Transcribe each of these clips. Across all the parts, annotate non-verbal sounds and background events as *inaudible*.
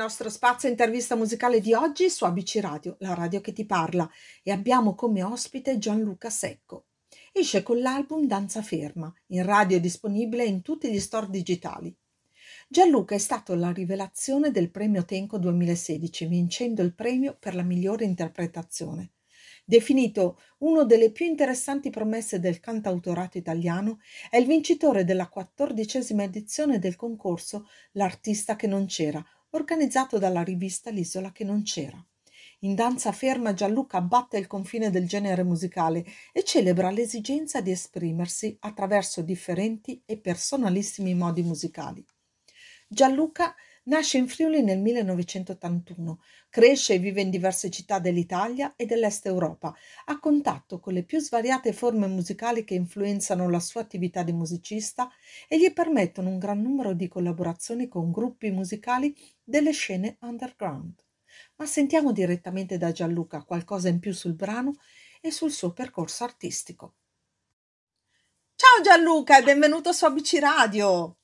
Nostro spazio intervista musicale di oggi su ABC Radio, la radio che ti parla, e abbiamo come ospite Gianluca Secco. Esce con l'album Danza Ferma, in radio disponibile in tutti gli store digitali. Gianluca è stato la rivelazione del premio Tenco 2016, vincendo il premio per la migliore interpretazione. Definito uno delle più interessanti promesse del cantautorato italiano, è il vincitore della quattordicesima edizione del concorso L'artista che non c'era, organizzato dalla rivista L'isola che non c'era. In danza ferma Gianluca batte il confine del genere musicale e celebra l'esigenza di esprimersi attraverso differenti e personalissimi modi musicali. Gianluca Nasce in Friuli nel 1981, cresce e vive in diverse città dell'Italia e dell'Est Europa, a contatto con le più svariate forme musicali che influenzano la sua attività di musicista e gli permettono un gran numero di collaborazioni con gruppi musicali delle scene underground. Ma sentiamo direttamente da Gianluca qualcosa in più sul brano e sul suo percorso artistico. Ciao Gianluca e benvenuto su ABC Radio!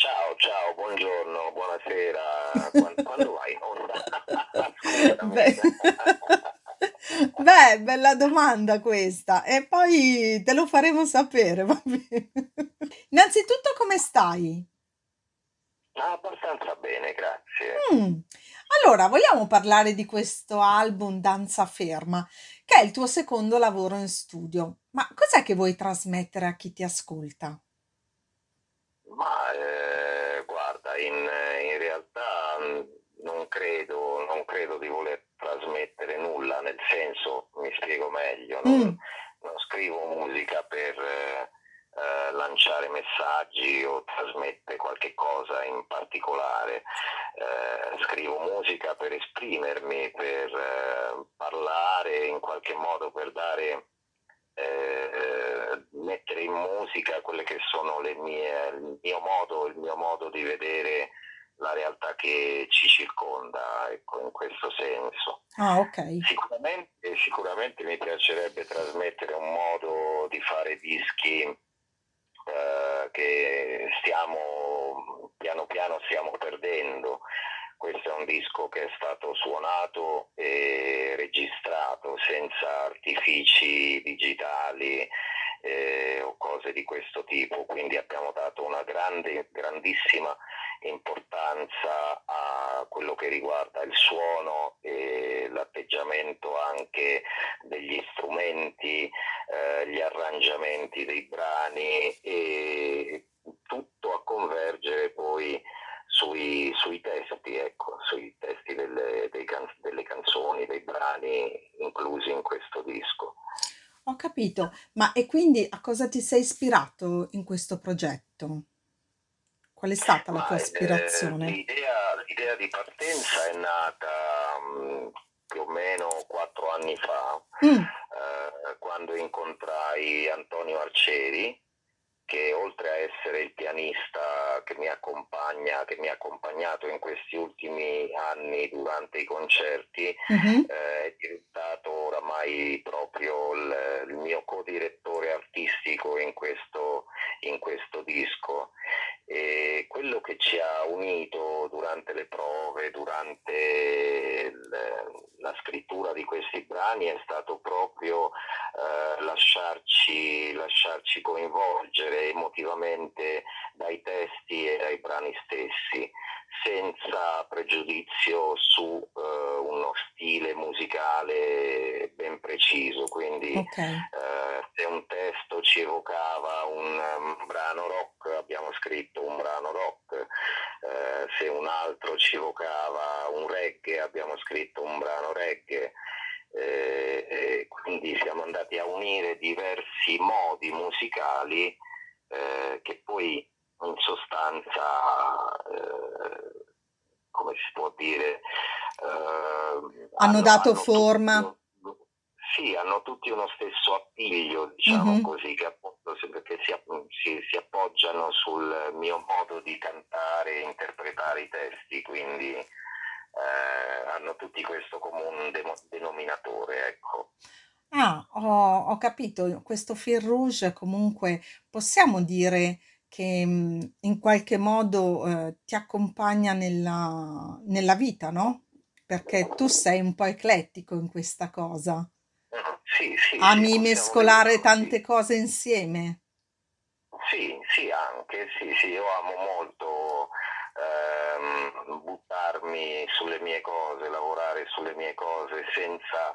Ciao, ciao, buongiorno, buonasera. Quando, *laughs* quando vai *laughs* Beh, *laughs* beh, bella domanda questa. E poi te lo faremo sapere, va bene. Innanzitutto come stai? Ah, abbastanza bene, grazie. Mm. Allora, vogliamo parlare di questo album Danza Ferma, che è il tuo secondo lavoro in studio. Ma cos'è che vuoi trasmettere a chi ti ascolta? Ma eh, guarda, in, in realtà mm, non credo, non credo di voler trasmettere nulla, nel senso, mi spiego meglio, non, Mm, non scrivo musica per eh, eh, lanciare messaggi o trasmettere qualche cosa in particolare, Eh, scrivo musica per esprimermi, per eh, parlare in qualche modo, per dare eh, mettere in musica quelle che sono le mie, il mio modo, il mio modo di vedere la realtà che ci circonda, ecco, in questo senso. Ah, ok. Sicuramente, sicuramente mi piacerebbe trasmettere un modo di fare dischi eh, che stiamo piano piano stiamo perdendo. Questo è un disco che è stato suonato e registrato senza artifici digitali eh, o cose di questo tipo, quindi abbiamo dato una grande, grandissima importanza a quello che riguarda il suono e l'atteggiamento anche degli strumenti, eh, gli arrangiamenti dei brani e tutto a convergere poi sui, sui testi, ecco, sui testi delle, can- delle canzoni, dei brani inclusi in questo disco. Capito. Ma e quindi a cosa ti sei ispirato in questo progetto? Qual è stata la tua eh, ispirazione? l'idea, l'idea di partenza è nata mh, più o meno quattro anni fa, Mm, eh, quando incontrai Antonio Arcieri, che oltre a essere il pianista che mi accompagna, che mi ha accompagnato in questi ultimi anni durante i concerti, mhm, eh, è diventato oramai proprio il, il mio co-direttore artistico in questo, in questo disco. E quello che ci ha unito durante le prove, durante il- la scrittura di questi brani è stato proprio lasciarci, lasciarci coinvolgere emotivamente dai testi e dai brani stessi, senza pregiudizio su eh, uno stile musicale ben preciso. Quindi ok. eh, se un testo ci evocava un, um, brano rock, abbiamo scritto un brano rock, eh, se un altro ci evocava un reggae, abbiamo scritto un brano reggae. Eh, e quindi siamo andati a unire diversi modi musicali eh, che poi in sostanza, eh, come si può dire, eh, Hanno hanno, dato hanno forma. un- sì, hanno tutti uno stesso appiglio, diciamo Mhm. così, che, appunto, si- che si, si- si appoggiano sul mio modo di cantare e interpretare i testi, quindi eh, hanno tutti questo comune denominatore, ecco. Ah, ho, ho capito. Questo fil rouge comunque possiamo dire che mm, in qualche modo eh, ti accompagna nella, nella vita, no? Perché tu sei un po' eclettico in questa cosa. Sì, sì, sì, Ami possiamo mescolare così. tante cose insieme. Sì, sì, anche, sì, sì, io amo molto buttarmi sulle mie cose, lavorare sulle mie cose senza,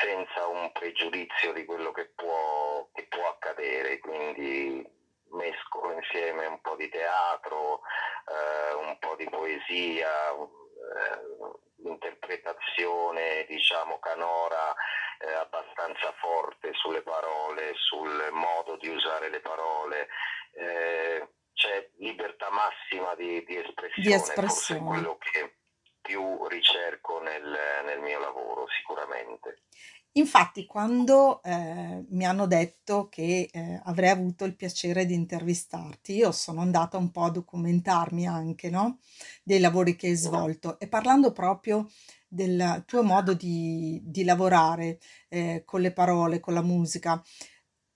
senza un pregiudizio di quello che può, che può accadere, quindi mescolo insieme un po' di teatro, eh, un po' di poesia, eh, interpretazione, diciamo, canora eh, abbastanza forte sulle parole, sul modo di usare le parole, eh, c'è libertà massima di, di Di espressione, forse è espressione. quello che più ricerco nel, nel mio lavoro, sicuramente. Infatti, quando eh, mi hanno detto che eh, avrei avuto il piacere di intervistarti, io sono andata un po' a documentarmi anche, no? Dei lavori che hai svolto e parlando proprio del tuo modo di, di lavorare eh, con le parole, con la musica,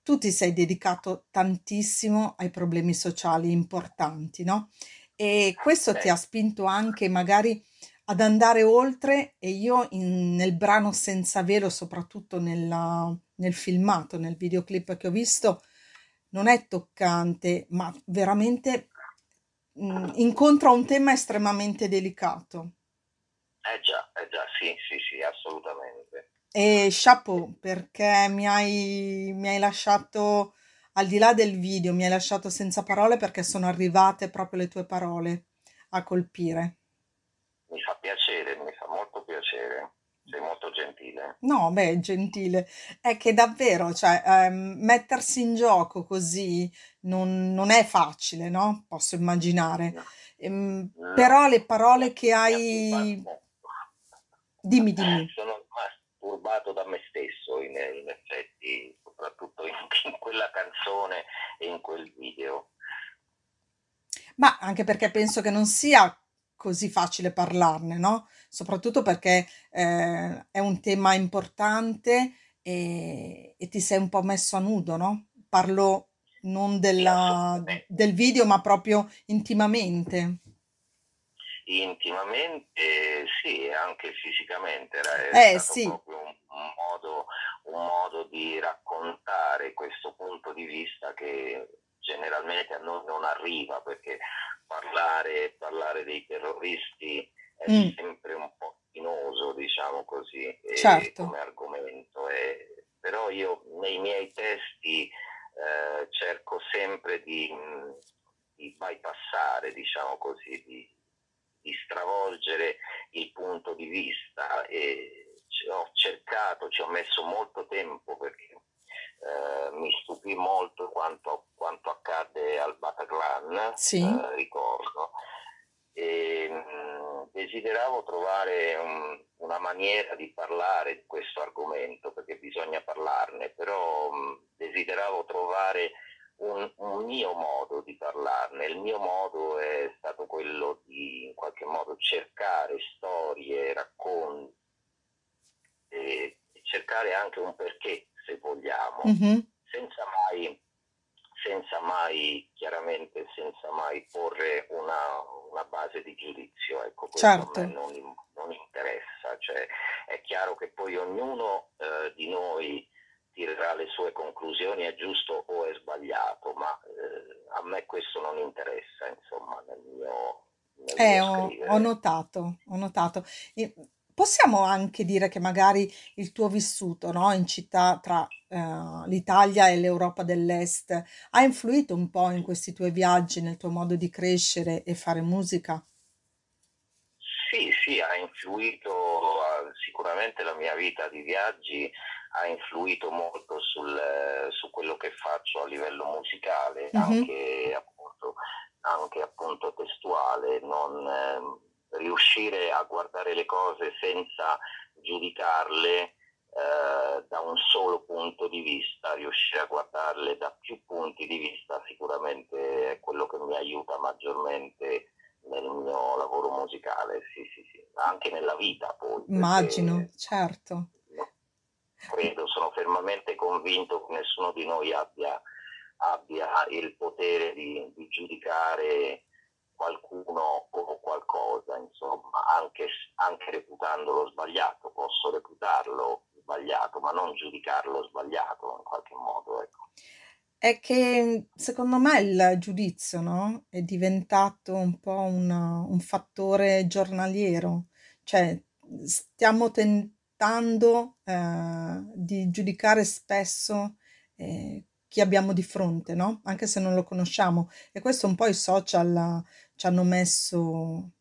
tu ti sei dedicato tantissimo ai problemi sociali importanti, no? E questo ti ha spinto anche magari ad andare oltre e io in- nel brano Senza velo, soprattutto nella- nel filmato, nel videoclip che ho visto, non è toccante, ma veramente mm, incontra un tema estremamente delicato. eh già, eh già, sì, sì, sì, assolutamente. E chapeau, perché mi hai, mi hai lasciato, al di là del video, mi hai lasciato senza parole perché sono arrivate proprio le tue parole a colpire. Mi fa piacere, mi fa molto piacere, sei molto gentile. No, beh, gentile. È che davvero, cioè, ehm, mettersi in gioco così non, non è facile, no? Posso immaginare. No, Ehm, no, però le parole che hai... Dimmi, dimmi. Sono rimasto turbato da me stesso, in, in effetti, soprattutto in, in quella canzone e in quel video. Ma anche perché penso che non sia così facile parlarne, no? Soprattutto perché eh, è un tema importante e, e ti sei un po' messo a nudo, no? Parlo non della- del video, ma proprio intimamente. Intimamente sì, anche fisicamente era, è Eh sì, proprio un, un modo, un modo di raccontare questo punto di vista che generalmente a noi non arriva perché parlare, parlare dei terroristi è mm, sempre un po' spinoso, diciamo così, certo. come argomento. eh. Però io nei miei testi eh, cerco sempre di, mh, di bypassare, diciamo così, di, di stravolgere il punto di vista e ho cercato, ci ho messo molto tempo perché eh, mi stupì molto quanto, al Bataclan, Sì. eh, ricordo, e mh, desideravo trovare un- una maniera di parlare di questo argomento perché bisogna parlarne, però mh, desideravo trovare un, un mio modo di parlarne. Il mio modo è stato quello di in qualche modo cercare storie, racconti e cercare anche un perché, se vogliamo, Mhm, senza mai, senza mai chiaramente, senza mai porre una, una base di giudizio. Ecco, questo a me certo. non, non interessa. Cioè, è chiaro che poi ognuno eh, di noi tirerà le sue conclusioni, è giusto o è sbagliato, ma eh, a me questo non interessa, insomma, nel mio, nel Eh, mio ho, ho notato, ho notato. E possiamo anche dire che magari il tuo vissuto, no, in città tra eh, l'Italia e l'Europa dell'Est ha influito un po' in questi tuoi viaggi, nel tuo modo di crescere e fare musica? Sì, sì, ha influito, sicuramente la mia vita di viaggi ha influito molto sul, eh, su quello che faccio a livello musicale, Mhm, anche appunto, anche appunto testuale, non ehm, riuscire a guardare le cose senza giudicarle eh, da un solo punto di vista, riuscire a guardarle da più punti di vista sicuramente è quello che mi aiuta maggiormente nel mio lavoro musicale, sì, sì, sì, anche nella vita poi, Immagino, perché certo. credo, sono fermamente convinto che nessuno di noi abbia, abbia il potere di, di giudicare qualcuno o qualcosa, insomma, anche, anche reputandolo sbagliato, posso reputarlo sbagliato, ma non giudicarlo sbagliato in qualche modo. Ecco. È che secondo me il giudizio, no? È diventato un po' un, un fattore giornaliero, cioè stiamo tentando eh, di giudicare spesso eh, chi abbiamo di fronte, no? Anche se non lo conosciamo. E questo un po' i social ci hanno messo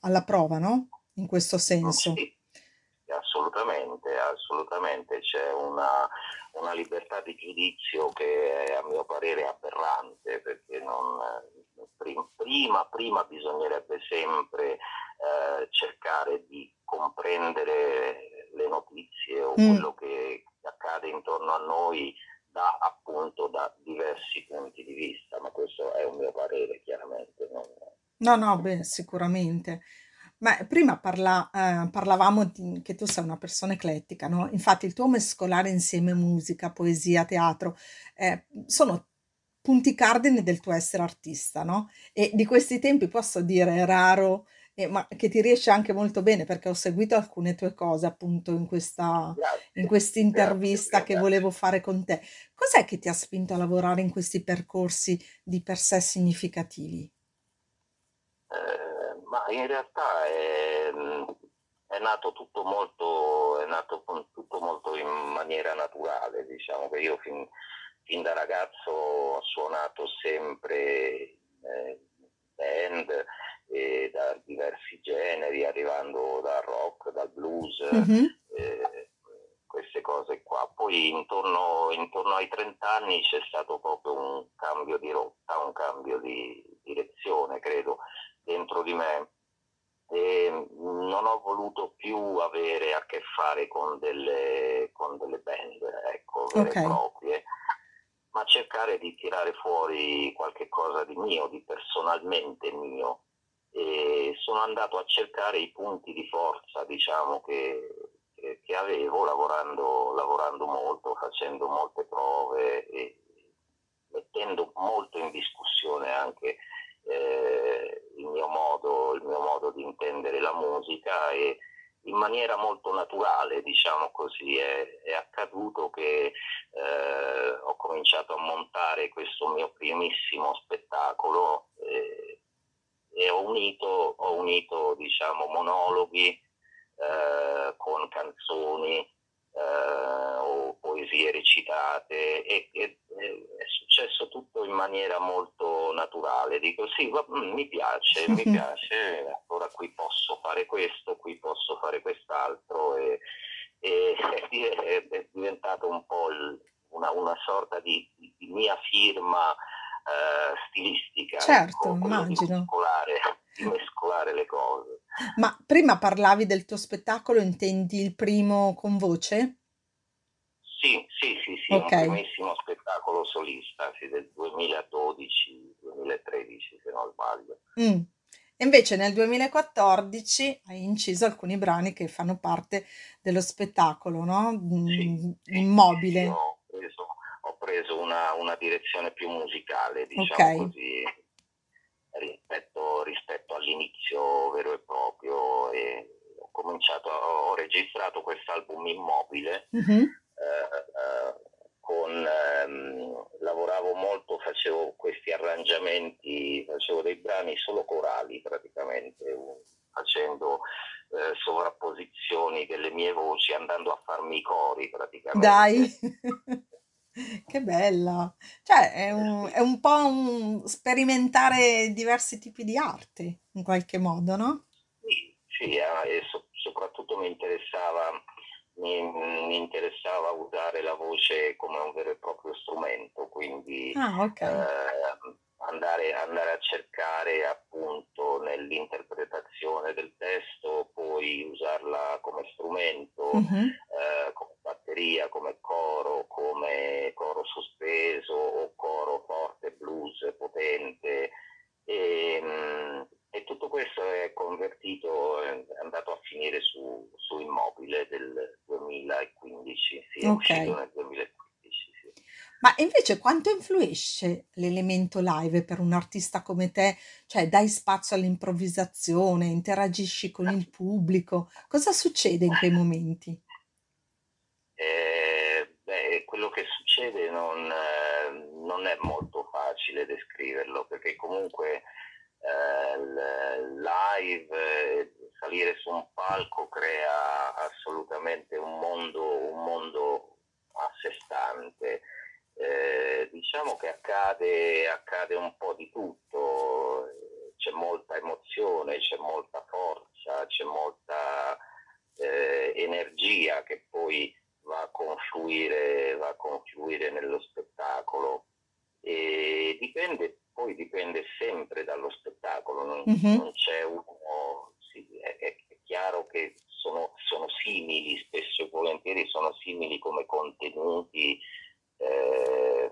alla prova, no? In questo senso. Assolutamente, assolutamente. C'è una, una libertà di giudizio che è, a mio parere aberrante perché non, prima, prima bisognerebbe sempre eh, cercare di comprendere le notizie o mm. quello che accade intorno a noi da appunto da diversi punti di vista, ma questo è un mio parere chiaramente. Non... No, no, beh, sicuramente. Ma prima parla, eh, parlavamo di, che tu sei una persona eclettica, no? Infatti il tuo mescolare insieme musica, poesia, teatro eh, sono punti cardine del tuo essere artista, no? E di questi tempi posso dire raro, eh, ma che ti riesce anche molto bene perché ho seguito alcune tue cose appunto in questa in questa intervista che volevo fare con te. Cos'è che ti ha spinto a lavorare in questi percorsi di per sé significativi? Eh, ma in realtà è, è nato tutto molto, è nato tutto molto in maniera naturale, diciamo che io fin, fin da ragazzo ho suonato sempre eh, band e da diversi generi, arrivando dal rock, dal blues, mm-hmm. eh, queste cose qua. Poi intorno, intorno, ai 30 anni c'è stato proprio un cambio di rotta, un cambio di direzione, credo, dentro di me. E non ho voluto più avere a che fare con delle, con delle band, ecco, vere okay. e proprie ma cercare di tirare fuori qualche cosa di mio, di personalmente mio. E sono andato a cercare i punti di forza, diciamo, che, che, avevo lavorando, lavorando, molto, facendo molte prove e mettendo molto in discussione anche eh, il, mio modo, il mio modo di intendere la musica e, in maniera molto naturale, diciamo così, è, è accaduto che eh, ho cominciato a montare questo mio primissimo spettacolo eh, e ho unito, ho unito diciamo, monologhi eh, con canzoni eh, o poesie recitate e, e, è successo tutto in maniera molto naturale. Dico sì, va, mm, mi piace, *laughs* mi piace, ora qui posso fare questo, qui posso fare quest'altro e, e *laughs* è diventato un po' il, una, una, sorta di, di mia firma eh, stilistica. Certo, ecco, immagino. Di. Ma prima parlavi del tuo spettacolo, intendi il primo con voce? Sì, sì, sì, sì, okay. un primissimo spettacolo solista, sì, del 2012-2013 se non sbaglio. Mm. Invece nel 2014 hai inciso alcuni brani che fanno parte dello spettacolo, no? Mm, sì, Immobile. Sì, ho preso, ho preso una, una, direzione più musicale, diciamo okay. così, rispetto, rispetto all'inizio vero e proprio. E ho cominciato, ho registrato quest'album Immobile. Mm-hmm eh, con, ehm, lavoravo molto, facevo questi arrangiamenti, facevo dei brani solo corali praticamente, facendo eh, sovrapposizioni delle mie voci, andando a farmi i cori praticamente. Dai! *laughs* che bella! Cioè, è un, è un po' un sperimentare diversi tipi di arte, in qualche modo, no? Sì, sì eh, e so- soprattutto mi interessava mi, mi, interessava usare la voce come un vero e proprio strumento, quindi ah, okay. eh, andare, andare, a cercare appunto nell'interpretazione del testo, poi usarla come strumento, uh-huh. eh, come batteria, come coro, come coro sospeso o coro forte, blues potente. E, mh, e tutto questo è convertito, è andato a finire su, su Immobile del 2015, sì, è okay. uscito nel 2015. Sì. Ma invece quanto influisce l'elemento live per un artista come te? Cioè, dai spazio all'improvvisazione, interagisci con il pubblico. Cosa succede in quei momenti? Eh, beh, quello che succede non, eh, non è molto facile descriverlo perché comunque eh, live, salire su un palco crea assolutamente un mondo, un mondo a sé stante. Eh, diciamo che accade, accade un po' di tutto, c'è molta emozione, c'è molta forza, c'è molta eh, energia che poi va a confluire, va a confluire nello spettacolo e dipende, poi dipende sempre dallo spettacolo, non, mm-hmm. non c'è uno, sì, è, è, chiaro che sono, sono, simili, spesso e volentieri sono simili come contenuti eh,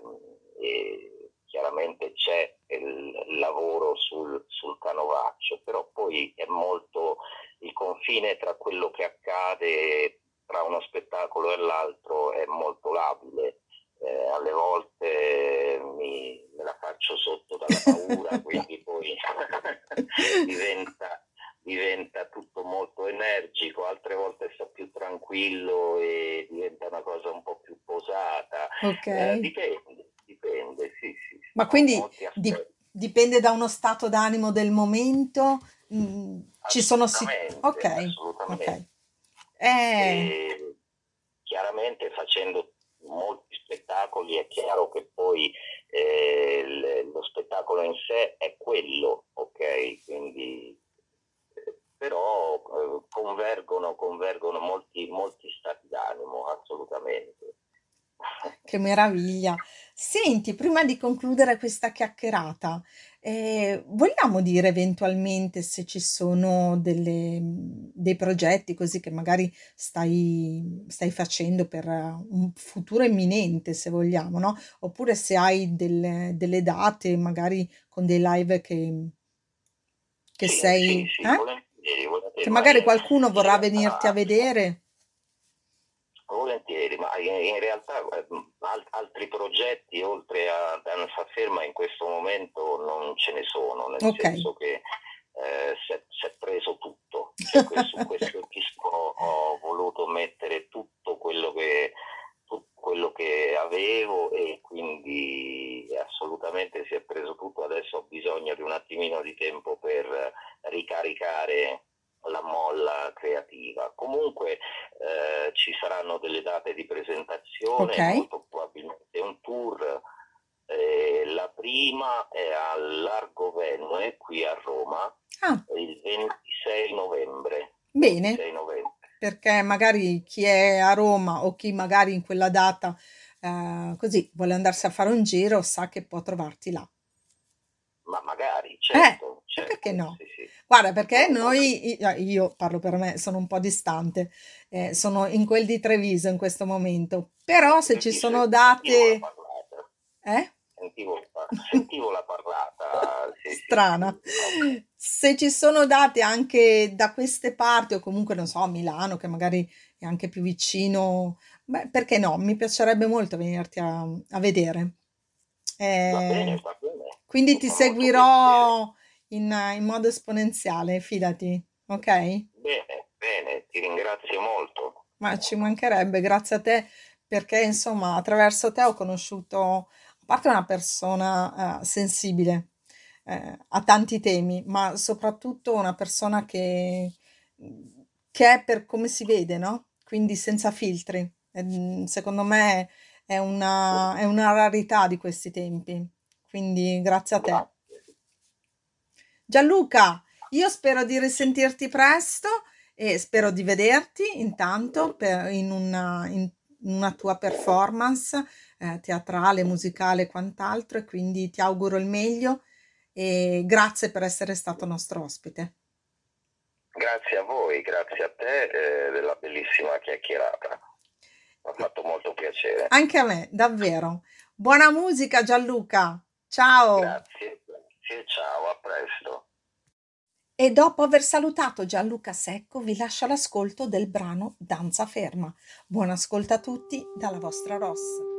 e chiaramente c'è il lavoro sul, sul canovaccio, però poi è molto il confine tra quello che accade tra uno spettacolo e l'altro è molto labile. Eh, alle volte mi, me la faccio sotto dalla paura, quindi poi diventa, diventa, tutto molto energico, altre volte sto più tranquillo e diventa una cosa un po' più Okay. Eh, dipende, dipende, sì, sì. Ma quindi di, dipende da uno stato d'animo del momento? Mm, ci sono. Ok, ok. Eh... chiaramente facendo molti spettacoli è chiaro che poi eh, lo spettacolo in sé è quello, ok? Quindi, eh, però eh, convergono, convergono molti, molti stati d'animo, assolutamente. Che meraviglia. Senti, prima di concludere questa chiacchierata, eh, vogliamo dire eventualmente se ci sono delle, dei progetti così che magari stai, stai facendo per un futuro imminente, se vogliamo, no? Oppure se hai delle, delle date, magari con dei live che, che Sì, sei, sì, eh? volentieri, volentieri, Che ma magari in, qualcuno vorrà venirti a vedere. Volentieri, ma in, realtà eh, al- altri progetti oltre a Danza Ferma in questo momento non ce ne sono, nel Ok. senso che eh, si è, preso tutto. Cioè, su *laughs* questo disco ho voluto mettere tutto quello che, tutto quello che avevo e quindi assolutamente si è preso tutto. Adesso ho bisogno di un attimino di tempo per ricaricare la molla creativa. Comunque eh, ci saranno delle date di presentazione, Ok. molto probabilmente un tour. Eh, la prima è al Largo Venue, qui a Roma, Ah, il 26 novembre. bene. 26 novembre. perché magari chi è a Roma o chi magari in quella data eh, così vuole andarsi a fare un giro sa che può trovarti là. Ma magari, Eh, certo, perché certo, no? sì, sì. Guarda, perché noi, io io parlo per me, sono un po' distante, eh, sono in quel di Treviso in questo momento, però se ci sono date, eh? sentivo, *laughs* sentivo la parlata, sì, Strana. sì. Se ci sono date anche da queste parti o comunque, non so, Milano, che magari è anche più vicino, beh, perché no? Mi piacerebbe molto venirti a, a vedere. Va bene, Eh, va bene, quindi ti seguirò in, in modo esponenziale, fidati, ok? Bene, bene, ti ringrazio molto. Ma ci mancherebbe, grazie a te, perché insomma attraverso te ho conosciuto, a parte una persona eh, sensibile eh, a tanti temi, ma soprattutto una persona che, che è per come si vede, no? Quindi senza filtri. E, mm, secondo me è una, è una rarità di questi tempi. Quindi grazie a te. Gianluca, io spero di risentirti presto e spero di vederti intanto per- in una, in una tua performance eh, teatrale, musicale e quant'altro e quindi ti auguro il meglio e grazie per essere stato nostro ospite. Grazie a voi, grazie a te eh, della bellissima chiacchierata. Mi ha fatto molto piacere. Anche a me, davvero. Buona musica Gianluca, ciao! Grazie, grazie, ciao, a presto. E dopo aver salutato Gianluca Secco vi lascio l'ascolto del brano Danza ferma. Buon ascolto a tutti dalla vostra Ross.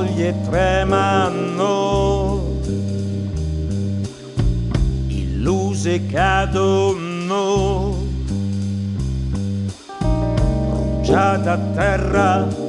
Foglie tremano, illuse cadono, rugiada a terra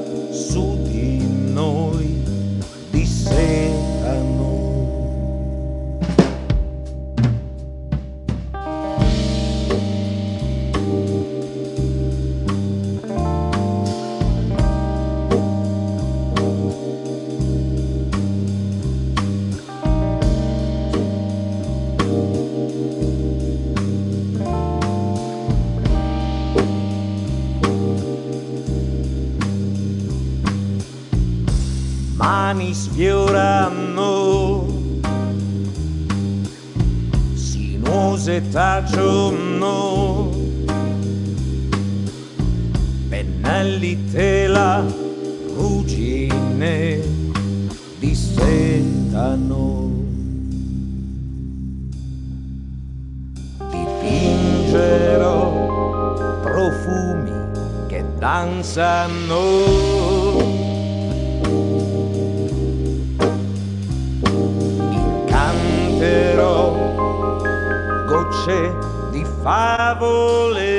mani sfiorano, sinuose tacciono, pennelli tela, ruggine dissetano. Dipingerò profumi che danzano. traveling.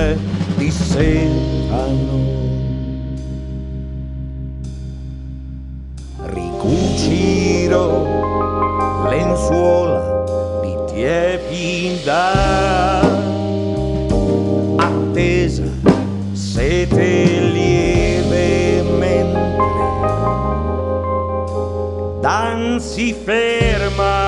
Pelle dissetano ricuciro lenzuola di tiepida attesa, sete lieve mentre danzi ferma.